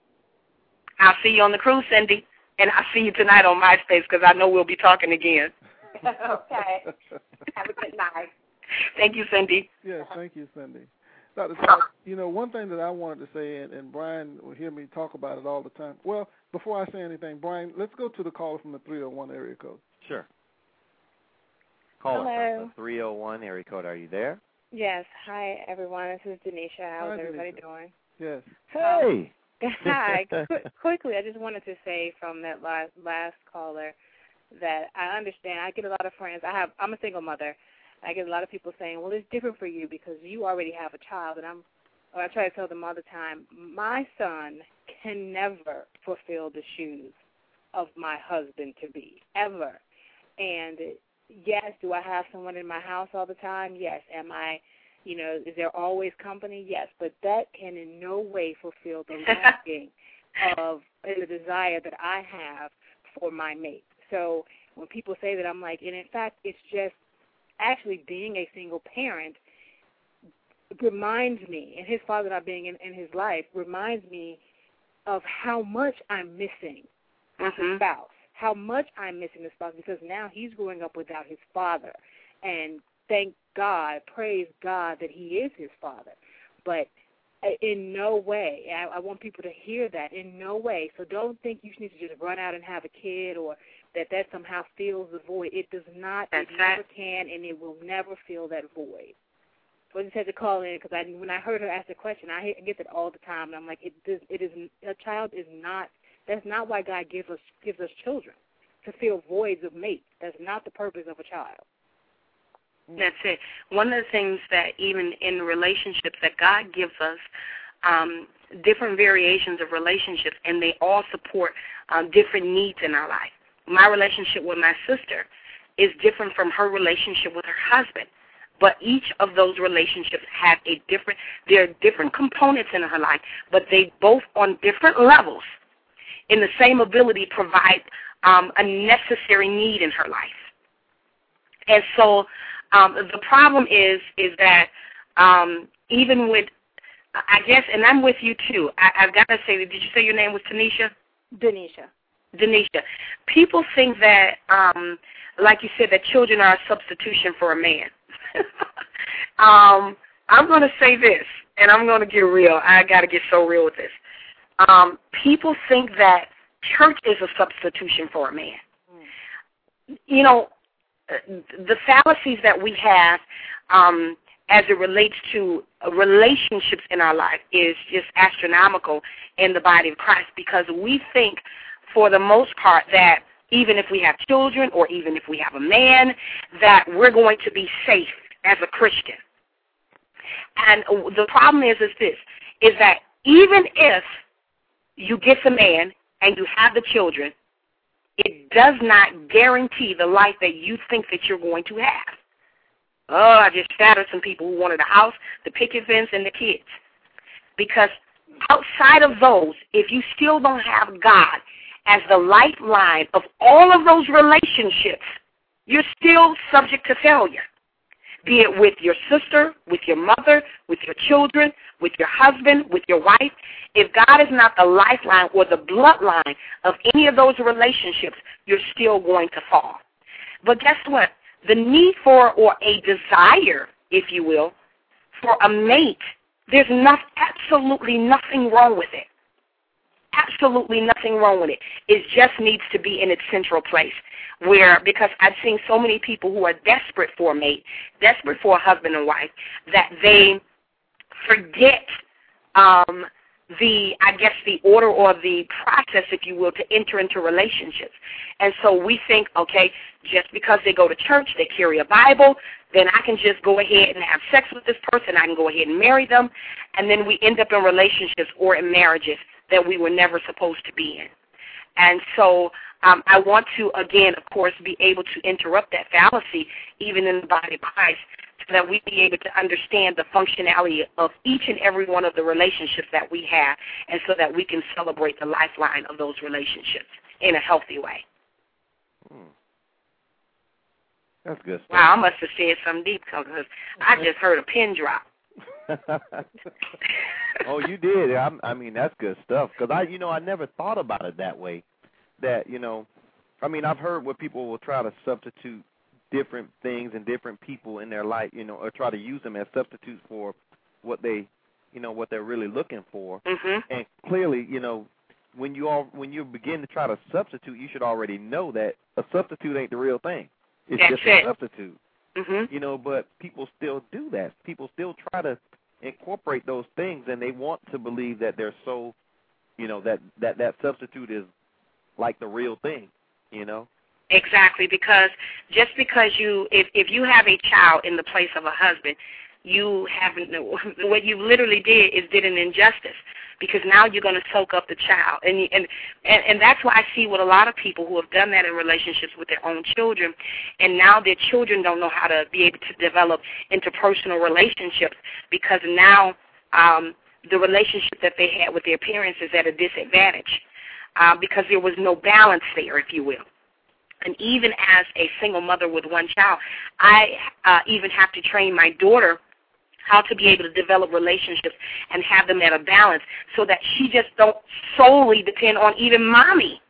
I'll see you on the cruise, Cindy, and I'll see you tonight on MySpace because I know we'll be talking again. okay. Have a good night. Thank you, Cindy. Yes, thank you, Cindy. Dr. Todd, you know, one thing that I wanted to say, and, and Brian will hear me talk about it all the time. Well, before I say anything, Brian, let's go to the caller from the 301 area code. Sure. Caller Hello. from the 301 area code. Are you there? Yes. Hi, everyone. This is Denisha. How's Hi, everybody Denisha. doing? Yes. Hey. Um, hi. Qu- quickly, I just wanted to say from that last last caller that I understand. I get a lot of friends. I have. I'm a single mother. I get a lot of people saying, "Well, it's different for you because you already have a child." And I'm. Or I try to tell them all the time, my son can never fulfill the shoes of my husband to be ever. And yes, do I have someone in my house all the time? Yes. Am I you know, is there always company? Yes, but that can in no way fulfill the longing of and the desire that I have for my mate. So when people say that, I'm like, and in fact, it's just actually being a single parent reminds me, and his father not being in, in his life reminds me of how much I'm missing the Mhm. spouse, how much I'm missing the spouse because now he's growing up without his father, and thank God, praise God that he is his father. But in no way, I, I want people to hear that. In no way. So don't think you need to just run out and have a kid or that that somehow fills the void. It does not. That's it right. never can, and it will never fill that void. So I just had to call in because I, when I heard her ask the question, I get that all the time, and I'm like, it does. It is a child is not That's not why God gives us gives us children to fill voids of mate. That's not the purpose of a child. That's it. One of the things that even in relationships that God gives us, um, different variations of relationships, and they all support um, different needs in our life. My relationship with my sister is different from her relationship with her husband. But each of those relationships have a different, there are different components in her life, but they both on different levels in the same ability provide um, a necessary need in her life. And so um, the problem is is that um, even with, I guess, and I'm with you too. I, I've got to say, did you say your name was Tanisha? Denisha. Denisha. People think that, um, like you said, that children are a substitution for a man. um, I'm going to say this, and I'm going to get real. I got to get so real with this. Um, people think that church is a substitution for a man. Mm. You know, the fallacies that we have um, as it relates to relationships in our life is just astronomical in the body of Christ because we think, for the most part, that even if we have children or even if we have a man, that we're going to be safe as a Christian. And the problem is, is this, is that even if you get the man and you have the children, it does not guarantee the life that you think that you're going to have. Oh, I just shattered some people who wanted a house, the picket fence, and the kids. Because outside of those, if you still don't have God as the lifeline of all of those relationships, you're still subject to failure be it with your sister, with your mother, with your children, with your husband, with your wife. If God is not the lifeline or the bloodline of any of those relationships, you're still going to fall. But guess what? The need for or a desire, if you will, for a mate, there's not, absolutely nothing wrong with it. Absolutely nothing wrong with it. It just needs to be in its central place where because I've seen so many people who are desperate for a mate, desperate for a husband and wife, that they forget um, the I guess the order or the process, if you will, to enter into relationships. And so we think, okay, just because they go to church, they carry a Bible, then I can just go ahead and have sex with this person. I can go ahead and marry them, and then we end up in relationships or in marriages that we were never supposed to be in. And so um, I want to, again, of course, be able to interrupt that fallacy even in the body of Christ so that we be able to understand the functionality of each and every one of the relationships that we have and so that we can celebrate the lifeline of those relationships in a healthy way. Hmm. That's good stuff. Wow, I must have said something deep because I just heard a pin drop. oh, you did. I, I mean, that's good stuff. Because I, you know, I never thought about it that way that you know, I mean, I've heard where people will try to substitute different things and different people in their life, you know, or try to use them as substitutes for what they, you know, what they're really looking for. Mm-hmm. And clearly, you know, when you all when you begin to try to substitute, you should already know that a substitute ain't the real thing. It's That's just it. a substitute. Mm-hmm. You know, but people still do that. People still try to incorporate those things, and they want to believe that they're so, you know, that that that substitute is like the real thing, you know? Exactly, because just because you if if you have a child in the place of a husband, you haven't what you literally did is did an injustice because now you're going to soak up the child and and and and that's why I see with a lot of people who have done that in relationships with their own children and now their children don't know how to be able to develop interpersonal relationships because now um the relationship that they had with their parents is at a disadvantage uh, because there was no balance there, if you will. And even as a single mother with one child, I uh, even have to train my daughter how to be able to develop relationships and have them at a balance so that she just don't solely depend on even mommy.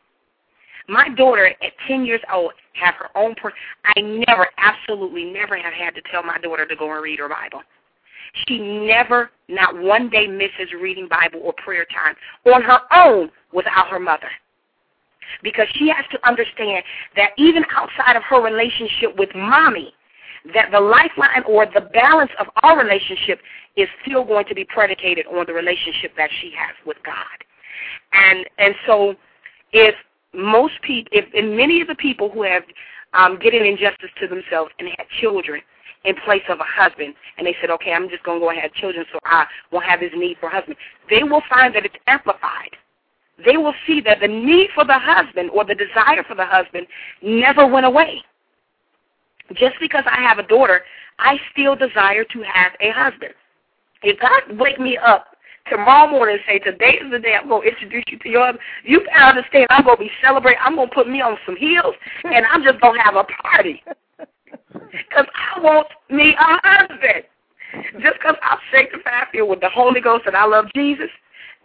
My daughter at 10 years old have her own per I never, absolutely never have had to tell my daughter to go and read her Bible. She never, not one day, misses reading Bible or prayer time on her own without her mother. Because she has to understand that even outside of her relationship with mommy, that the lifeline or the balance of our relationship is still going to be predicated on the relationship that she has with God. And and so if most people, if and many of the people who have um, getting injustice to themselves and had children in place of a husband, and they said, okay, I'm just going to go and have children so I won't have this need for a husband, they will find that it's amplified. They will see that the need for the husband or the desire for the husband never went away. Just because I have a daughter, I still desire to have a husband. If God wake me up tomorrow morning and say, today is the day I'm going to introduce you to your husband, you better understand I'm going to be celebrating. I'm going to put me on some heels, and I'm just going to have a party. Because I want me a husband. Just because I'm sanctified filled with the Holy Ghost and I love Jesus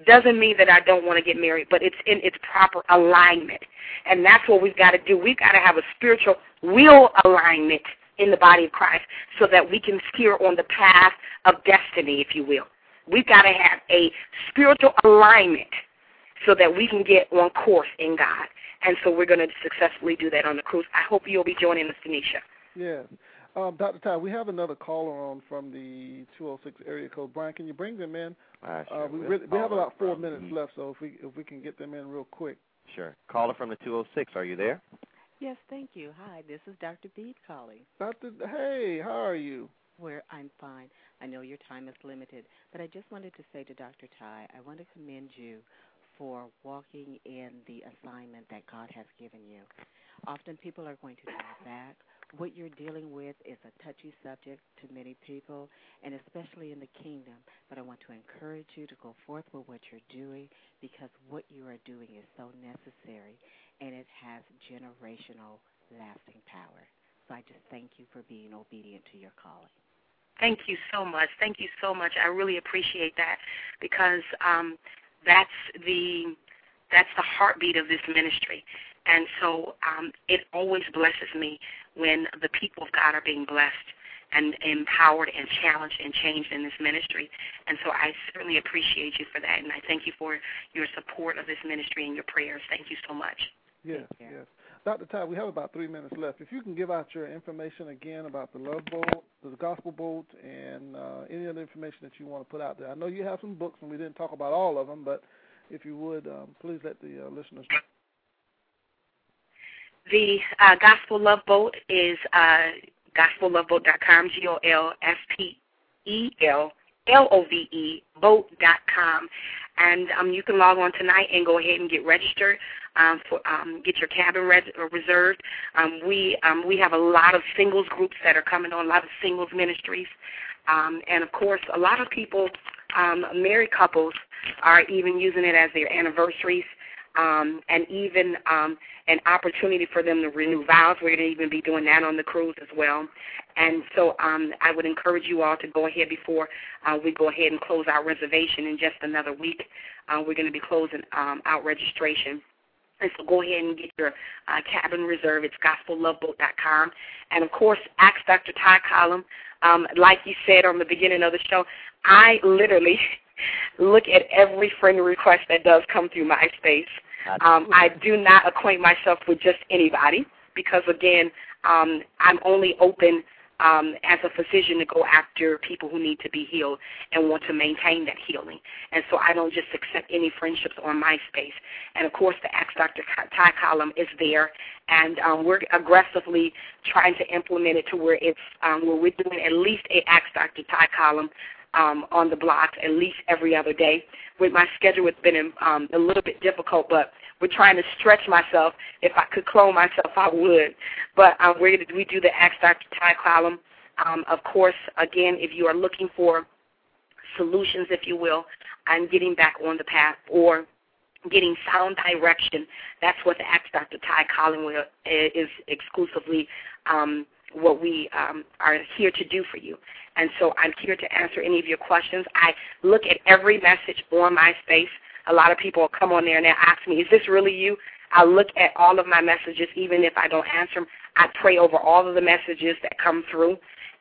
doesn't mean that I don't want to get married, but it's in its proper alignment. And that's what we've got to do. We've got to have a spiritual will alignment in the body of Christ so that we can steer on the path of destiny, if you will. We've got to have a spiritual alignment so that we can get on course in God. And so we're going to successfully do that on the cruise. I hope you'll be joining us, Tanisha. Yes. Um, Dr. Ty, we have another caller on from the 206 area code. Brian, can you bring them in? Uh, sure. uh, we, really, we have about four minutes left, so if we if we can get them in real quick. Sure. Caller from the 206, are you there? Yes, thank you. Hi, this is Dr. Beat calling. Dr. Hey, how are you? Where I'm fine. I know your time is limited, but I just wanted to say to Dr. Ty, I want to commend you for walking in the assignment that God has given you. Often people are going to draw back what you're dealing with is a touchy subject to many people, and especially in the kingdom. But I want to encourage you to go forth with what you're doing because what you are doing is so necessary, and it has generational lasting power. So I just thank you for being obedient to your calling. Thank you so much. Thank you so much. I really appreciate that because um, that's the that's the heartbeat of this ministry. And so um, it always blesses me when the people of God are being blessed and empowered and challenged and changed in this ministry. And so I certainly appreciate you for that, and I thank you for your support of this ministry and your prayers. Thank you so much. Yes, yes. Dr. Ty, we have about three minutes left. If you can give out your information again about the Love Boat, the Gospel Boat, and uh, any other information that you want to put out there. I know you have some books, and we didn't talk about all of them, but if you would, um, please let the uh, listeners know. The uh, Gospel Love Boat is uh, gospelloveboat.com, G-O-L-S-P-E-L-L-O-V-E, boat.com. And um, you can log on tonight and go ahead and get registered um, for um, get your cabin res- reserved. Um, we um, we have a lot of singles groups that are coming on, a lot of singles ministries, um, and of course, a lot of people, um, married couples, are even using it as their anniversaries um, and even um, an opportunity for them to renew vows. We're going to even be doing that on the cruise as well. And so um, I would encourage you all to go ahead before uh, we go ahead and close our reservation in just another week. Uh, we're going to be closing um, out registration. And so go ahead and get your uh, cabin reserve. It's gospelloveboat.com. And of course, Ask Dr. Ty column. Um, like you said on the beginning of the show, I literally look at every friend request that does come through MySpace. Um, I do not acquaint myself with just anybody because, again, um, I'm only open um, as a physician to go after people who need to be healed and want to maintain that healing. And so I don't just accept any friendships on MySpace. And of course, the Ask Dr. Ty column is there, and um, we're aggressively trying to implement it to where it's um, where we're doing at least a Ask Dr. Ty column um, on the block at least every other day. With my schedule, it's been um, a little bit difficult, but we're trying to stretch myself. If I could clone myself, I would. But um, we're we do the Ask Dr. Ty column. Um, of course, again, if you are looking for solutions, if you will, I'm getting back on the path or getting sound direction. That's what the Ask Dr. Ty column is exclusively um, what we um, are here to do for you. And so I'm here to answer any of your questions. I look at every message on MySpace. A lot of people will come on there and they'll ask me, is this really you? I look at all of my messages, even if I don't answer them. I pray over all of the messages that come through.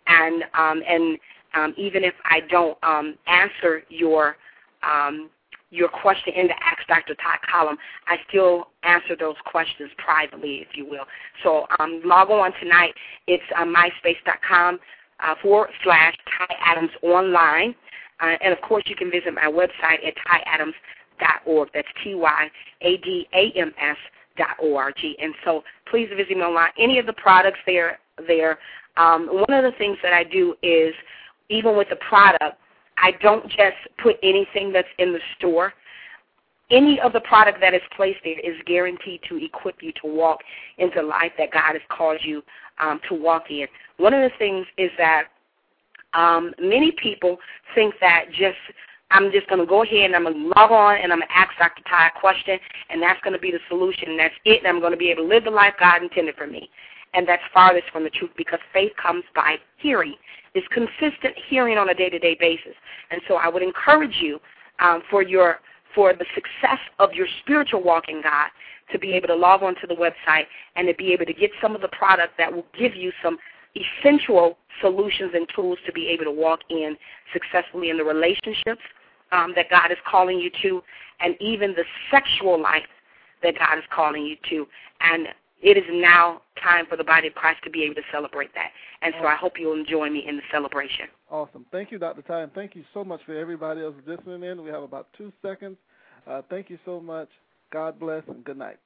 And, um, and um, even if I don't um, answer your um, your question in the Ask Dr. Ty column, I still answer those questions privately, if you will. So um, log on tonight. It's uh, myspace.com uh, forward slash Ty Adams Online. Uh, and of course, you can visit my website at dot That's T Y A D A M S dot org. And so please visit me online. Any of the products there there. Um, one of the things that I do is even with the product, I don't just put anything that's in the store. Any of the product that is placed there is guaranteed to equip you to walk into life that God has called you um, to walk in. One of the things is that um, many people think that just I'm just going to go ahead and I'm going to log on and I'm going to ask Dr. Ty a question, and that's going to be the solution, and that's it, and I'm going to be able to live the life God intended for me. And that's farthest from the truth because faith comes by hearing. It's consistent hearing on a day-to-day basis. And so I would encourage you um, for your for the success of your spiritual walk in God to be able to log on to the website and to be able to get some of the product that will give you some essential solutions and tools to be able to walk in successfully in the relationships um, that God is calling you to, and even the sexual life that God is calling you to. And it is now time for the body of Christ to be able to celebrate that. And so I hope you'll join me in the celebration. Awesome. Thank you, Dr. Ty, and thank you so much for everybody else listening in. We have about two seconds. Uh, thank you so much. God bless and good night.